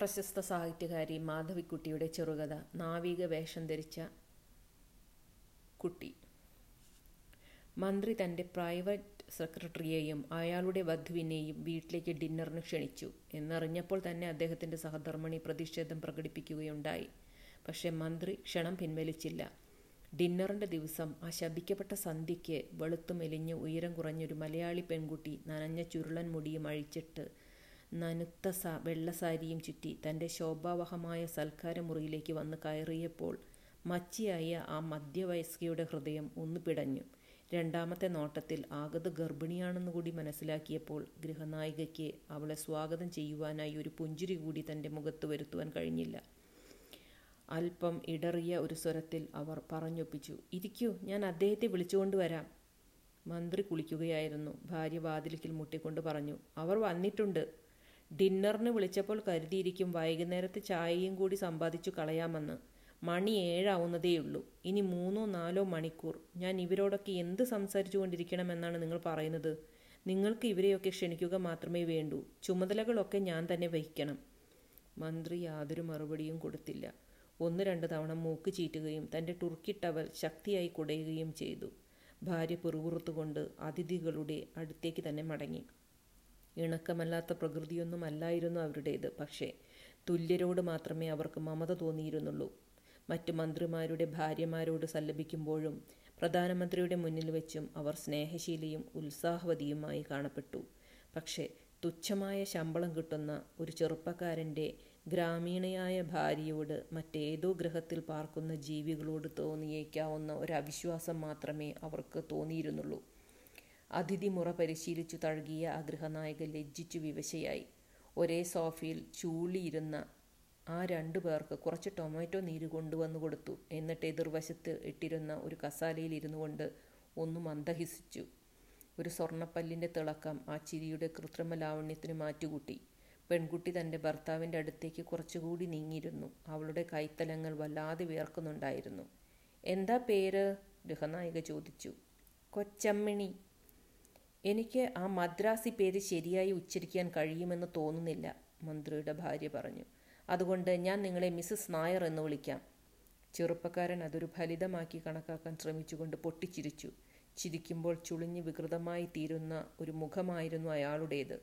പ്രശസ്ത സാഹിത്യകാരി മാധവിക്കുട്ടിയുടെ ചെറുകഥ നാവിക വേഷം ധരിച്ച കുട്ടി. മന്ത്രി തന്റെ പ്രൈവറ്റ് സെക്രട്ടറിയെയും അയാളുടെ വധുവിനെയും വീട്ടിലേക്ക് ഡിന്നറിന് ക്ഷണിച്ചു. എന്നറിഞ്ഞപ്പോൾ തന്നെ അദ്ദേഹത്തിന്റെ സഹധർമ്മിണി പ്രതിഷേധം പ്രകടിപ്പിക്കുകയുണ്ടായി. പക്ഷേ മന്ത്രി ക്ഷണം പിൻവലിച്ചില്ല. ഡിന്നറിന്റെ ദിവസം ആ ശബിക്കപ്പെട്ട സന്ധ്യയ്ക്ക് വെളുത്തു മെലിഞ്ഞ് ഉയരം കുറഞ്ഞൊരു മലയാളി പെൺകുട്ടി നനഞ്ഞ ചുരുളൻ മുടിയും അഴിച്ചിട്ട് നനുത്ത സ വെള്ളസാരിയും ചുറ്റി തന്റെ ശോഭാവഹമായ സൽക്കാരമുറിയിലേക്ക് വന്ന് കയറിയപ്പോൾ മച്ചിയായ ആ മധ്യവയസ്കയുടെ ഹൃദയം ഒന്ന് പിടഞ്ഞു. രണ്ടാമത്തെ നോട്ടത്തിൽ ആഗത ഗർഭിണിയാണെന്ന് കൂടി മനസ്സിലാക്കിയപ്പോൾ ഗൃഹനായികയ്ക്ക് അവളെ സ്വാഗതം ചെയ്യുവാനായി ഒരു പുഞ്ചിരി കൂടി തന്റെ മുഖത്ത് വരുത്തുവാൻ കഴിഞ്ഞില്ല. അല്പം ഇടറിയ ഒരു സ്വരത്തിൽ അവർ പറഞ്ഞൊപ്പിച്ചു ഇരിക്കൂ ഞാൻ അദ്ദേഹത്തെ വിളിച്ചുകൊണ്ട് വരാം. മന്ത്രി കുളിക്കുകയായിരുന്നു. ഭാര്യ വാതിലിക്കൽ മുട്ടിക്കൊണ്ട് പറഞ്ഞു അവർ വന്നിട്ടുണ്ട്. ഡിന്നറിന് വിളിച്ചപ്പോൾ കരുതിയിരിക്കും വൈകുന്നേരത്തെ ചായയും കൂടി സമ്പാദിച്ചു കളയാമെന്ന്. മണി ഏഴാവുന്നതേയുള്ളൂ. ഇനി മൂന്നോ നാലോ മണിക്കൂർ. ഞാൻ ഇവരോടൊക്കെ എന്ത് സംസാരിച്ചു കൊണ്ടിരിക്കണമെന്നാണ് നിങ്ങൾ പറയുന്നത്? നിങ്ങൾക്ക് ഇവരെയൊക്കെ ക്ഷണിക്കുക മാത്രമേ വേണ്ടൂ. ചുമതലകളൊക്കെ ഞാൻ തന്നെ വഹിക്കണം. മന്ത്രി യാതൊരു മറുപടിയും കൊടുത്തില്ല. ഒന്ന് രണ്ട് തവണ മൂക്ക് ചീറ്റുകയും തന്റെ ടുർക്കി ടവൽ ശക്തിയായി കുടയുകയും ചെയ്തു. ഭാര്യ പിറുപിറുത്തുകൊണ്ട് അതിഥികളുടെ അടുത്തേക്ക് തന്നെ മടങ്ങി. ഇണക്കമല്ലാത്ത പ്രകൃതിയൊന്നും അല്ലായിരുന്നു അവരുടേത്. പക്ഷേ തുല്യരോട് മാത്രമേ അവർക്ക് മമത തോന്നിയിരുന്നുള്ളൂ. മറ്റു മന്ത്രിമാരുടെ ഭാര്യമാരോട് സല്ലപിക്കുമ്പോഴും പ്രധാനമന്ത്രിയുടെ മുന്നിൽ വെച്ചും അവർ സ്നേഹശീലിയും ഉത്സാഹവതിയുമായി കാണപ്പെട്ടു. പക്ഷേ തുച്ഛമായ ശമ്പളം കിട്ടുന്ന ഒരു ചെറുപ്പക്കാരന്റെ ഗ്രാമീണയായ ഭാര്യയോട് മറ്റേതോ ഗ്രഹത്തിൽ പാർക്കുന്ന ജീവികളോട് തോന്നിയേക്കാവുന്ന ഒരു അവിശ്വാസം മാത്രമേ അവർക്ക് തോന്നിയിരുന്നുള്ളൂ. അതിഥി മുറ പരിശീലിച്ചു തഴുകിയ ആ ഗൃഹനായക ലജ്ജിച്ചു വിവശയായി. ഒരേ സോഫയിൽ ചൂളിയിരുന്ന ആ രണ്ടു പേർക്ക് കുറച്ച് ടൊമാറ്റോ നീര് കൊണ്ടുവന്നു കൊടുത്തു. എന്നിട്ട് എതിർവശത്ത് ഇട്ടിരുന്ന ഒരു കസാലയിൽ ഇരുന്നു കൊണ്ട് ഒന്ന് മന്ദഹിസിച്ചു. ഒരു സ്വർണപ്പല്ലിന്റെ തിളക്കം ആ ചിരിയുടെ കൃത്രിമ ലാവണ്യത്തിന് മാറ്റുകൂട്ടി. പെൺകുട്ടി തന്റെ ഭർത്താവിന്റെ അടുത്തേക്ക് കുറച്ചുകൂടി നീങ്ങിയിരുന്നു. അവളുടെ കൈത്തലങ്ങൾ വല്ലാതെ വിയർക്കുന്നുണ്ടായിരുന്നു. എന്താ പേര്? ഗൃഹനായിക ചോദിച്ചു. കൊച്ചമ്മിണി. എനിക്ക് ആ മദ്രാസി പേര് ശരിയായി ഉച്ചരിക്കാൻ കഴിയുമെന്ന് തോന്നുന്നില്ല മന്ത്രിയുടെ ഭാര്യ പറഞ്ഞു. അതുകൊണ്ട് ഞാൻ നിങ്ങളെ മിസ്സസ് നായർ എന്ന് വിളിക്കാം. ചെറുപ്പക്കാരൻ അതൊരു ഫലിതമാക്കി കണക്കാക്കാൻ ശ്രമിച്ചുകൊണ്ട് പൊട്ടിച്ചിരിച്ചു. ചിരിക്കുമ്പോൾ ചുളിഞ്ഞ് വികൃതമായി തീരുന്ന ഒരു മുഖമായിരുന്നു അയാളുടേത്.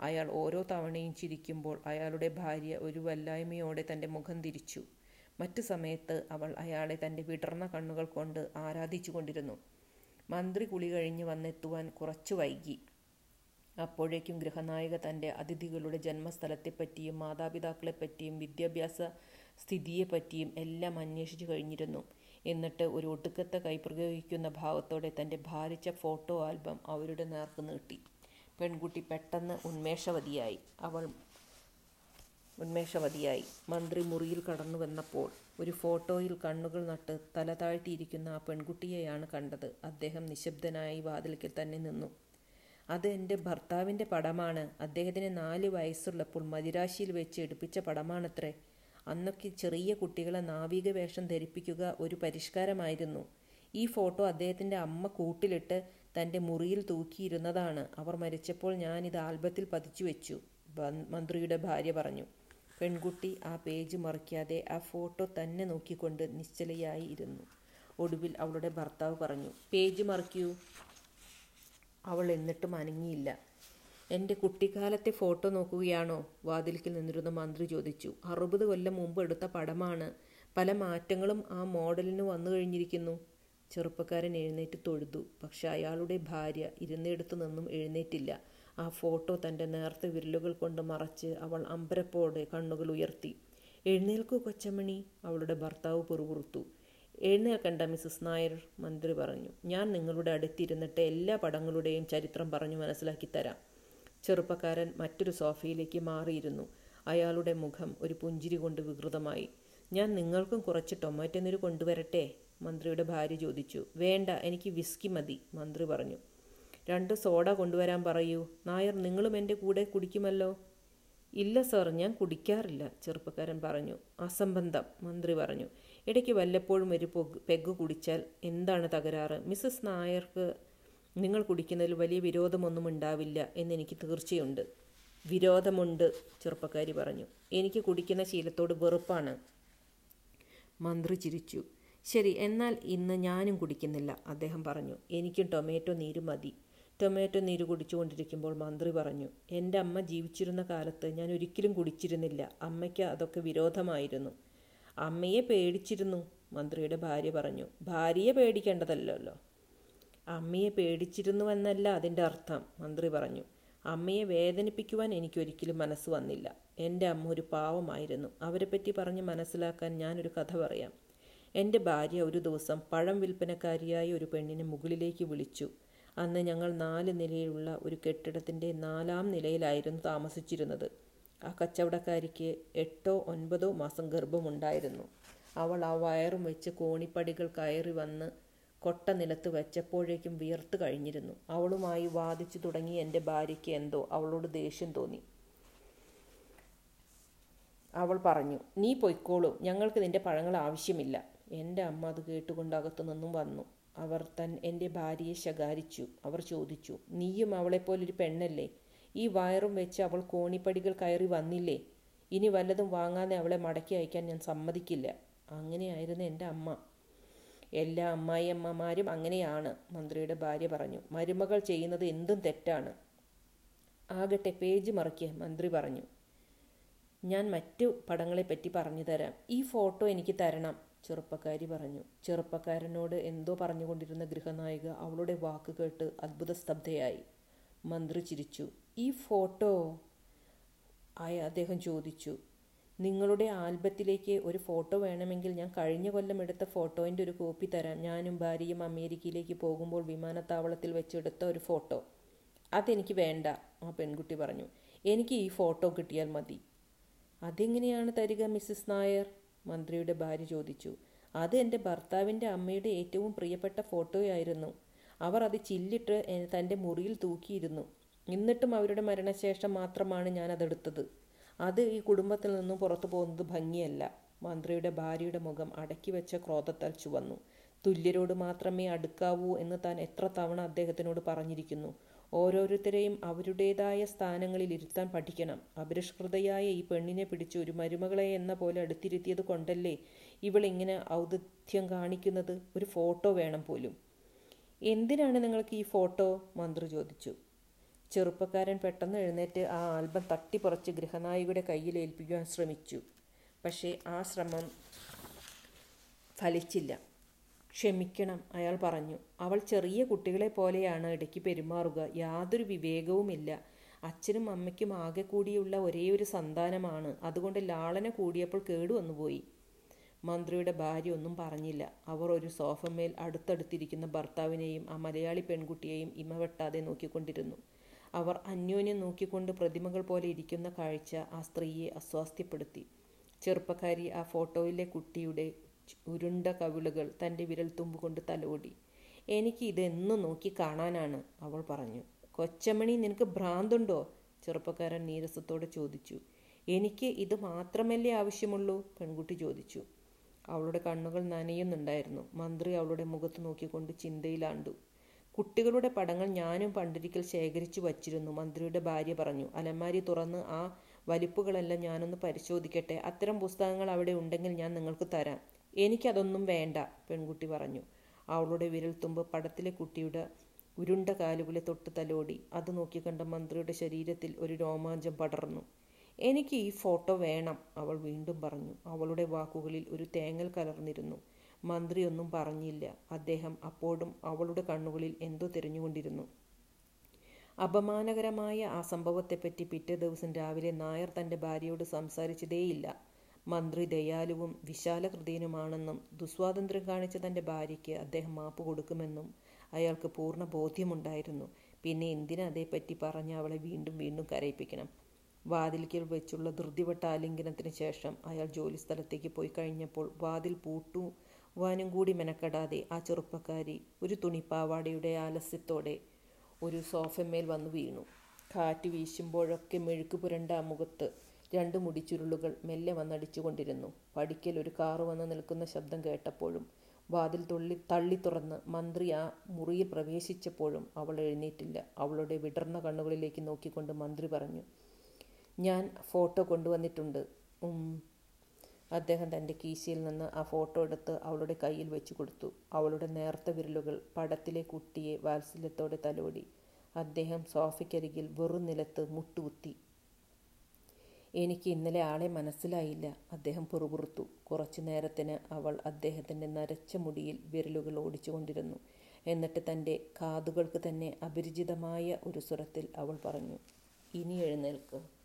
അയാൾ ഓരോ തവണയും ചിരിക്കുമ്പോൾ അയാളുടെ ഭാര്യ ഒരു വല്ലായ്മയോടെ തന്റെ മുഖം തിരിച്ചു. മറ്റു സമയത്ത് അവൾ അയാളെ തന്റെ വിടർന്ന കണ്ണുകൾ കൊണ്ട് ആരാധിച്ചു കൊണ്ടിരുന്നു മന്ത്രി കുളി കഴിഞ്ഞ് വന്നെത്തുവാൻ കുറച്ചു വൈകി. അപ്പോഴേക്കും ഗൃഹനായക തന്റെ അതിഥികളുടെ ജന്മസ്ഥലത്തെപ്പറ്റിയും മാതാപിതാക്കളെപ്പറ്റിയും വിദ്യാഭ്യാസ സ്ഥിതിയെപ്പറ്റിയും എല്ലാം അന്വേഷിച്ചു കഴിഞ്ഞിരുന്നു. എന്നിട്ട് ഒരു ഒടുക്കത്തെ കൈപ്രയോഗിക്കുന്ന ഭാവത്തോടെ തന്റെ ഭാരിച്ച ഫോട്ടോ ആൽബം അവരുടെ നേർക്ക് നീട്ടി. പെൺകുട്ടി പെട്ടെന്ന് ഉന്മേഷവതിയായി. അവൾ ഉന്മേഷവതിയായി. മന്ത്രി മുറിയിൽ കടന്നു വന്നപ്പോൾ ഒരു ഫോട്ടോയിൽ കണ്ണുകൾ നട്ട് തല താഴ്ത്തിയിരിക്കുന്ന ആ പെൺകുട്ടിയെയാണ് കണ്ടത്. അദ്ദേഹം നിശബ്ദനായി വാതിൽക്കൽ തന്നെ നിന്നു. അത് എന്റെ ഭർത്താവിന്റെ പടമാണ്. അദ്ദേഹത്തിന് നാല് വയസ്സുള്ളപ്പോൾ മദിരാശിയിൽ വെച്ച് എടുപ്പിച്ച പടമാണത്രേ. അന്നൊക്കെ ചെറിയ കുട്ടികളെ നാവിക വേഷം ധരിപ്പിക്കുക ഒരു പരിഷ്കാരമായിരുന്നു. ഈ ഫോട്ടോ അദ്ദേഹത്തിന്റെ അമ്മ കൂട്ടിലിട്ട് തന്റെ മുറിയിൽ തൂക്കിയിരുന്നതാണ്. അവർ മരിച്ചപ്പോൾ ഞാനിത് ആൽബത്തിൽ പതിച്ചു വെച്ചു മന്ത്രിയുടെ ഭാര്യ പറഞ്ഞു. പെൺകുട്ടി ആ പേജ് മറിക്കാതെ ആ ഫോട്ടോ തന്നെ നോക്കിക്കൊണ്ട് നിശ്ചലയായി ഇരുന്നു ഒടുവിൽ അവളുടെ ഭർത്താവ് പറഞ്ഞു പേജ് മറിക്കൂ. അവൾ എന്നിട്ടും അനങ്ങിയില്ല. എന്റെ കുട്ടിക്കാലത്തെ ഫോട്ടോ നോക്കുകയാണോ? വാതിൽക്കിൽ നിന്നിരുന്ന മന്ത്രി ചോദിച്ചു. അറുപത് കൊല്ലം മുമ്പ് എടുത്ത പടമാണ്. പല മാറ്റങ്ങളും ആ മോഡലിന് വന്നു കഴിഞ്ഞിരിക്കുന്നു. ചെറുപ്പക്കാരൻ എഴുന്നേറ്റ് തൊഴുതു. പക്ഷെ അയാളുടെ ഭാര്യ ഇരുന്നിടത്തു നിന്നും എഴുന്നേറ്റില്ല. ആ ഫോട്ടോ തന്റെ നേർത്ത വിരലുകൾ കൊണ്ട് മറച്ച് അവൾ അമ്പരപ്പോടെ കണ്ണുകൾ ഉയർത്തി. എഴുന്നേൽക്കൂ കൊച്ചമണി അവളുടെ ഭർത്താവ് പുറകുറുത്തു എഴുന്നേൽക്കണ്ട മിസ്സസ് നായർ മന്ത്രി പറഞ്ഞു. ഞാൻ നിങ്ങളുടെ അടുത്തിരുന്നിട്ട് എല്ലാ പടങ്ങളുടെയും ചരിത്രം പറഞ്ഞു മനസ്സിലാക്കി തരാം. ചെറുപ്പക്കാരൻ മറ്റൊരു സോഫയിലേക്ക് മാറിയിരുന്നു. അയാളുടെ മുഖം ഒരു പുഞ്ചിരി കൊണ്ട് വികൃതമായി. ഞാൻ നിങ്ങൾക്കും കുറച്ച് ടൊമാറ്റോ നീര് കൊണ്ടുവരട്ടെ? മന്ത്രിയുടെ ഭാര്യ ചോദിച്ചു. വേണ്ട എനിക്ക് വിസ്കി മതി മന്ത്രി പറഞ്ഞു. രണ്ട് സോഡ കൊണ്ടുവരാൻ പറയൂ. നായർ നിങ്ങളും എന്റെ കൂടെ കുടിക്കുമല്ലോ? ഇല്ല സാർ ഞാൻ കുടിക്കാറില്ല ചെറുപ്പക്കാരൻ പറഞ്ഞു. അസംബന്ധം മന്ത്രി പറഞ്ഞു. ഇടയ്ക്ക് വല്ലപ്പോഴും ഒരു പൊഗ് പെഗ് കുടിച്ചാൽ എന്താണ് തകരാറ്? മിസ്സസ് നായർക്ക് നിങ്ങൾ കുടിക്കുന്നതിൽ വലിയ വിരോധമൊന്നും ഉണ്ടാവില്ല എന്നെനിക്ക് തീർച്ചയുണ്ട്. വിരോധമുണ്ട് ചെറുപ്പക്കാരി പറഞ്ഞു. എനിക്ക് കുടിക്കുന്ന ശീലത്തോട് വെറുപ്പാണ്. മന്ത്രി ചിരിച്ചു. ശരി എന്നാൽ ഇന്ന് ഞാനും കുടിക്കുന്നില്ല അദ്ദേഹം പറഞ്ഞു. എനിക്കും ടൊമാറ്റോ നീര് മതി. ടൊമാറ്റോ നീര് കുടിച്ചുകൊണ്ടിരിക്കുമ്പോൾ മന്ത്രി പറഞ്ഞു എന്റെ അമ്മ ജീവിച്ചിരുന്ന കാലത്ത് ഞാൻ ഒരിക്കലും കുടിച്ചിരുന്നില്ല. അമ്മയ്ക്ക് അതൊക്കെ വിരോധമായിരുന്നു. അമ്മയെ പേടിച്ചിരുന്നു മന്ത്രിയുടെ ഭാര്യ പറഞ്ഞു. ഭാര്യയെ പേടിക്കേണ്ടതല്ലോ അമ്മയെ പേടിച്ചിരുന്നുവെന്നല്ല അതിന്റെ അർത്ഥം മന്ത്രി പറഞ്ഞു. അമ്മയെ വേദനിപ്പിക്കുവാൻ എനിക്കൊരിക്കലും മനസ്സ് വന്നില്ല. എന്റെ അമ്മ ഒരു പാവമായിരുന്നു. അവരെപ്പറ്റി പറഞ്ഞ് മനസ്സിലാക്കാൻ ഞാനൊരു കഥ പറയാം. എന്റെ ഭാര്യ ഒരു ദിവസം പഴം വിൽപ്പനക്കാരിയായ ഒരു പെണ്ണിനെ മുകളിലേക്ക് വിളിച്ചു. അന്ന് ഞങ്ങൾ നാല് നിലയിലുള്ള ഒരു കെട്ടിടത്തിന്റെ നാലാം നിലയിലായിരുന്നു താമസിച്ചിരുന്നത്. ആ കച്ചവടക്കാരിക്ക് എട്ടോ ഒൻപതോ മാസം ഗർഭമുണ്ടായിരുന്നു. അവൾ ആ വയറും വെച്ച് കോണിപ്പടികൾ കയറി വന്ന് കൊട്ട നിലത്ത് വെച്ചപ്പോഴേക്കും വിയർത്ത് കഴിഞ്ഞിരുന്നു. അവളുമായി വാദിച്ചു തുടങ്ങി എന്റെ ഭാര്യയ്ക്ക് എന്തോ? അവളോട് ദേഷ്യം തോന്നി. അവൾ പറഞ്ഞു നീ പൊയ്ക്കോളൂ. ഞങ്ങൾക്ക് നിന്റെ പഴങ്ങൾ ആവശ്യമില്ല. എന്റെ അമ്മ അത് കേട്ടുകൊണ്ട് അകത്തു നിന്നും വന്നു. അവർ തൻ എന്റെ ഭാര്യയെ ശകാരിച്ചു. അവർ ചോദിച്ചു നീയും അവളെപ്പോലൊരു പെണ്ണല്ലേ? ഈ വയറും വെച്ച് അവൾ കോണിപ്പടികൾ കയറി വന്നില്ലേ? ഇനി വല്ലതും വാങ്ങാതെ അവളെ മടക്കി അയക്കാൻ ഞാൻ സമ്മതിക്കില്ല. അങ്ങനെയായിരുന്നു എന്റെ അമ്മ. എല്ലാ അമ്മായിയമ്മമാരും അങ്ങനെയാണ് മന്ത്രിയുടെ ഭാര്യ പറഞ്ഞു. മരുമകൾ ചെയ്യുന്നത് എന്തും തെറ്റാണ്. ആകട്ടെ പേജ് മറിക്ക് മന്ത്രി പറഞ്ഞു. ഞാൻ മറ്റു പടങ്ങളെപ്പറ്റി പറഞ്ഞു തരാം. ഈ ഫോട്ടോ എനിക്ക് തരണം. ചെറുപ്പക്കാരി പറഞ്ഞു. ചെറുപ്പക്കാരനോട് എന്തോ പറഞ്ഞുകൊണ്ടിരുന്ന ഗൃഹനായിക അവളുടെ വാക്ക് കേട്ട് അത്ഭുത സ്തബ്ധയായി മന്ത്രി ചിരിച്ചു. ഈ ഫോട്ടോ ആയ അദ്ദേഹം ചോദിച്ചു. നിങ്ങളുടെ ആൽബത്തിലേക്ക് ഒരു ഫോട്ടോ വേണമെങ്കിൽ ഞാൻ കഴിഞ്ഞ കൊല്ലം എടുത്ത ഫോട്ടോയിന്റെ ഒരു കോപ്പി തരാം. ഞാനും ഭാര്യയും അമേരിക്കയിലേക്ക് പോകുമ്പോൾ വിമാനത്താവളത്തിൽ വെച്ചെടുത്ത ഒരു ഫോട്ടോ. അതെനിക്ക് വേണ്ട ആ പെൺകുട്ടി പറഞ്ഞു. എനിക്ക് ഈ ഫോട്ടോ കിട്ടിയാൽ മതി. അതെങ്ങനെയാണ് തരിക മിസ്സിസ് നായർ? മന്ത്രിയുടെ ഭാര്യ ചോദിച്ചു. അത് എന്റെ ഭർത്താവിന്റെ അമ്മയുടെ ഏറ്റവും പ്രിയപ്പെട്ട ഫോട്ടോയായിരുന്നു. അവർ അത് ചില്ലിട്ട് തന്റെ മുറിയിൽ തൂക്കിയിരുന്നു. എന്നിട്ടും അവരുടെ മരണശേഷം മാത്രമാണ് ഞാൻ അതെടുത്തത്. അത് ഈ കുടുംബത്തിൽ നിന്നും പുറത്തു പോകുന്നത് ഭംഗിയല്ല. മന്ത്രിയുടെ ഭാര്യയുടെ മുഖം അടക്കി വെച്ച ക്രോധത്താൽ ചുവന്നു. തുല്യരോട് മാത്രമേ അടുക്കാവൂ എന്ന് താൻ എത്ര തവണ അദ്ദേഹത്തിനോട് പറഞ്ഞിരിക്കുന്നു. ഓരോരുത്തരെയും അവരുടേതായ സ്ഥാനങ്ങളിൽ ഇരുത്താൻ പഠിക്കണം. അപരിഷ്കൃതയായ ഈ പെണ്ണിനെ പിടിച്ച് ഒരു മരുമകളെ എന്ന പോലെ അടുത്തിരുത്തിയത് കൊണ്ടല്ലേ ഇവളിങ്ങനെ ഔദിത്യം കാണിക്കുന്നത്? ഒരു ഫോട്ടോ വേണം പോലും. എന്തിനാണ് നിങ്ങൾക്ക് ഈ ഫോട്ടോ? മന്ത്രി ചോദിച്ചു. ചെറുപ്പക്കാരൻ പെട്ടെന്ന് എഴുന്നേറ്റ് ആ ആൽബം തട്ടിപ്പറിച്ച് ഗൃഹനായികയുടെ കയ്യിൽ ഏൽപ്പിക്കുവാൻ ശ്രമിച്ചു. പക്ഷേ ആ ശ്രമം ഫലിച്ചില്ല. ക്ഷമിക്കണം അയാൾ പറഞ്ഞു. അവൾ ചെറിയ കുട്ടികളെ പോലെയാണ് ഇടയ്ക്ക് പെരുമാറുക. യാതൊരു വിവേകവുമില്ല. അച്ഛനും അമ്മയ്ക്കും ആകെ കൂടിയുള്ള ഒരേ ഒരു സന്താനമാണ്. അതുകൊണ്ട് ലാളന കൂടിയപ്പോൾ കേടുവന്നുപോയി മന്ത്രിയുടെ ഭാര്യ ഒന്നും പറഞ്ഞില്ല. അവർ ഒരു സോഫമേൽ അടുത്തടുത്തിരിക്കുന്ന ഭർത്താവിനെയും ആ മലയാളി പെൺകുട്ടിയെയും ഇമവെട്ടാതെ നോക്കിക്കൊണ്ടിരുന്നു. അവർ അന്യോന്യം നോക്കിക്കൊണ്ട് പ്രതിമകൾ പോലെ ഇരിക്കുന്ന കാഴ്ച ആ സ്ത്രീയെ അസ്വാസ്ഥ്യപ്പെടുത്തി. ചെറുപ്പക്കാരി ആ ഫോട്ടോയിലെ കുട്ടിയുടെ ഉരുണ്ട കവിളുകൾ തന്റെ വിരൽത്തുമ്പ് കൊണ്ട് തലോടി എനിക്ക് ഇതെന്നും നോക്കി കാണാനാണ് അവൾ പറഞ്ഞു. കൊച്ചമണി നിനക്ക് ഭ്രാന്തുണ്ടോ? ചെറുപ്പക്കാരൻ നീരസത്തോടെ ചോദിച്ചു. എനിക്ക് ഇത് മാത്രമല്ലേ ആവശ്യമുള്ളൂ? പെൺകുട്ടി ചോദിച്ചു. അവളുടെ കണ്ണുകൾ നനയുന്നുണ്ടായിരുന്നു. മന്ത്രി അവളുടെ മുഖത്ത് നോക്കിക്കൊണ്ട് ചിന്തയിലാണ്ടു. കുട്ടികളുടെ പടങ്ങൾ ഞാനും പണ്ടൊരിക്കൽ ശേഖരിച്ചു വച്ചിരുന്നു മന്ത്രിയുടെ ഭാര്യ പറഞ്ഞു. അലമാരി തുറന്ന് ആ വലിപ്പുകളെല്ലാം ഞാനൊന്ന് പരിശോധിക്കട്ടെ. അത്തരം പുസ്തകങ്ങൾ അവിടെ ഉണ്ടെങ്കിൽ ഞാൻ നിങ്ങൾക്ക് തരാം. എനിക്കതൊന്നും വേണ്ട പെൺകുട്ടി പറഞ്ഞു. അവളുടെ വിരൽത്തുമ്പ് പടത്തിലെ കുട്ടിയുടെ ഉരുണ്ട കാലുകളെ തൊട്ട് തലോടി. അത് നോക്കിക്കണ്ട മന്ത്രിയുടെ ശരീരത്തിൽ ഒരു രോമാഞ്ചം പടർന്നു. എനിക്ക് ഈ ഫോട്ടോ വേണം അവൾ വീണ്ടും പറഞ്ഞു. അവളുടെ വാക്കുകളിൽ ഒരു തേങ്ങൽ കലർന്നിരുന്നു. മന്ത്രി ഒന്നും പറഞ്ഞില്ല. അദ്ദേഹം അപ്പോഴും അവളുടെ കണ്ണുകളിൽ എന്തോ തിരഞ്ഞുകൊണ്ടിരുന്നു. അപമാനകരമായ ആ സംഭവത്തെപ്പറ്റി പിറ്റേ ദിവസം രാവിലെ നായർ തന്റെ ഭാര്യയോട് സംസാരിച്ചതേയില്ല. മന്ത്രി ദയാലുവും വിശാലഹൃദയനുമാണെന്നും ദുസ്വാതന്ത്ര്യം കാണിച്ച തന്റെ ഭാര്യയ്ക്ക് അദ്ദേഹം മാപ്പ് കൊടുക്കുമെന്നും അയാൾക്ക് പൂർണ ബോധ്യമുണ്ടായിരുന്നു. പിന്നെ എന്തിനാ അതേപ്പറ്റി പറഞ്ഞ് അവളെ വീണ്ടും വീണ്ടും കരയിപ്പിക്കണം? വാതിൽക്കൽ വെച്ചുള്ള ധൃതിവട്ട ആലിംഗനത്തിന് ശേഷം അയാൾ ജോലിസ്ഥലത്തേക്ക് പോയി കഴിഞ്ഞപ്പോൾ വാതിൽ പൂട്ടു വാനും കൂടി മെനക്കെടാതെ ആ ചെറുപ്പക്കാരി ഒരു തുണിപ്പാവാടയുടെ ആലസ്യത്തോടെ ഒരു സോഫമേൽ വന്നു വീണു. കാറ്റ് വീശുമ്പോഴൊക്കെ മെഴുക്ക് പുരണ്ട മുഖത്ത് രണ്ട് മുടിച്ചുരുളുകൾ മെല്ലെ വന്നടിച്ചുകൊണ്ടിരുന്നു. പടിക്കൽ ഒരു കാറ് വന്ന് നിൽക്കുന്ന ശബ്ദം കേട്ടപ്പോഴും വാതിൽ തുള്ളി തള്ളി തുറന്ന് മന്ത്രി ആ മുറിയിൽ പ്രവേശിച്ചപ്പോഴും അവൾ എഴുന്നേറ്റില്ല. അവളുടെ വിടർന്ന കണ്ണുകളിലേക്ക് നോക്കിക്കൊണ്ട് മന്ത്രി പറഞ്ഞു ഞാൻ ഫോട്ടോ കൊണ്ടുവന്നിട്ടുണ്ട്. അദ്ദേഹം തന്റെ കീശയിൽ നിന്ന് ആ ഫോട്ടോ എടുത്ത് അവളുടെ കയ്യിൽ വെച്ചു കൊടുത്തു. അവളുടെ നേർത്ത വിരലുകൾ പടത്തിലെ കുട്ടിയെ വാത്സല്യത്തോടെ തലോടി. അദ്ദേഹം സോഫയ്ക്കരികിൽ വെറും നിലത്ത് മുട്ടുകുത്തി. എനിക്ക് ഇന്നലെ ആളെ മനസ്സിലായില്ല. അദ്ദേഹം പുറകുറുത്തു കുറച്ചു നേരത്തിന് അവൾ അദ്ദേഹത്തിന്റെ നരച്ച മുടിയിൽ വിരലുകൾ ഓടിച്ചുകൊണ്ടിരുന്നു. എന്നിട്ട് തന്റെ കാതുകൾക്ക് തന്നെ അപരിചിതമായ ഒരു സ്വരത്തിൽ അവൾ പറഞ്ഞു ഇനി എഴുന്നേൽക്ക്.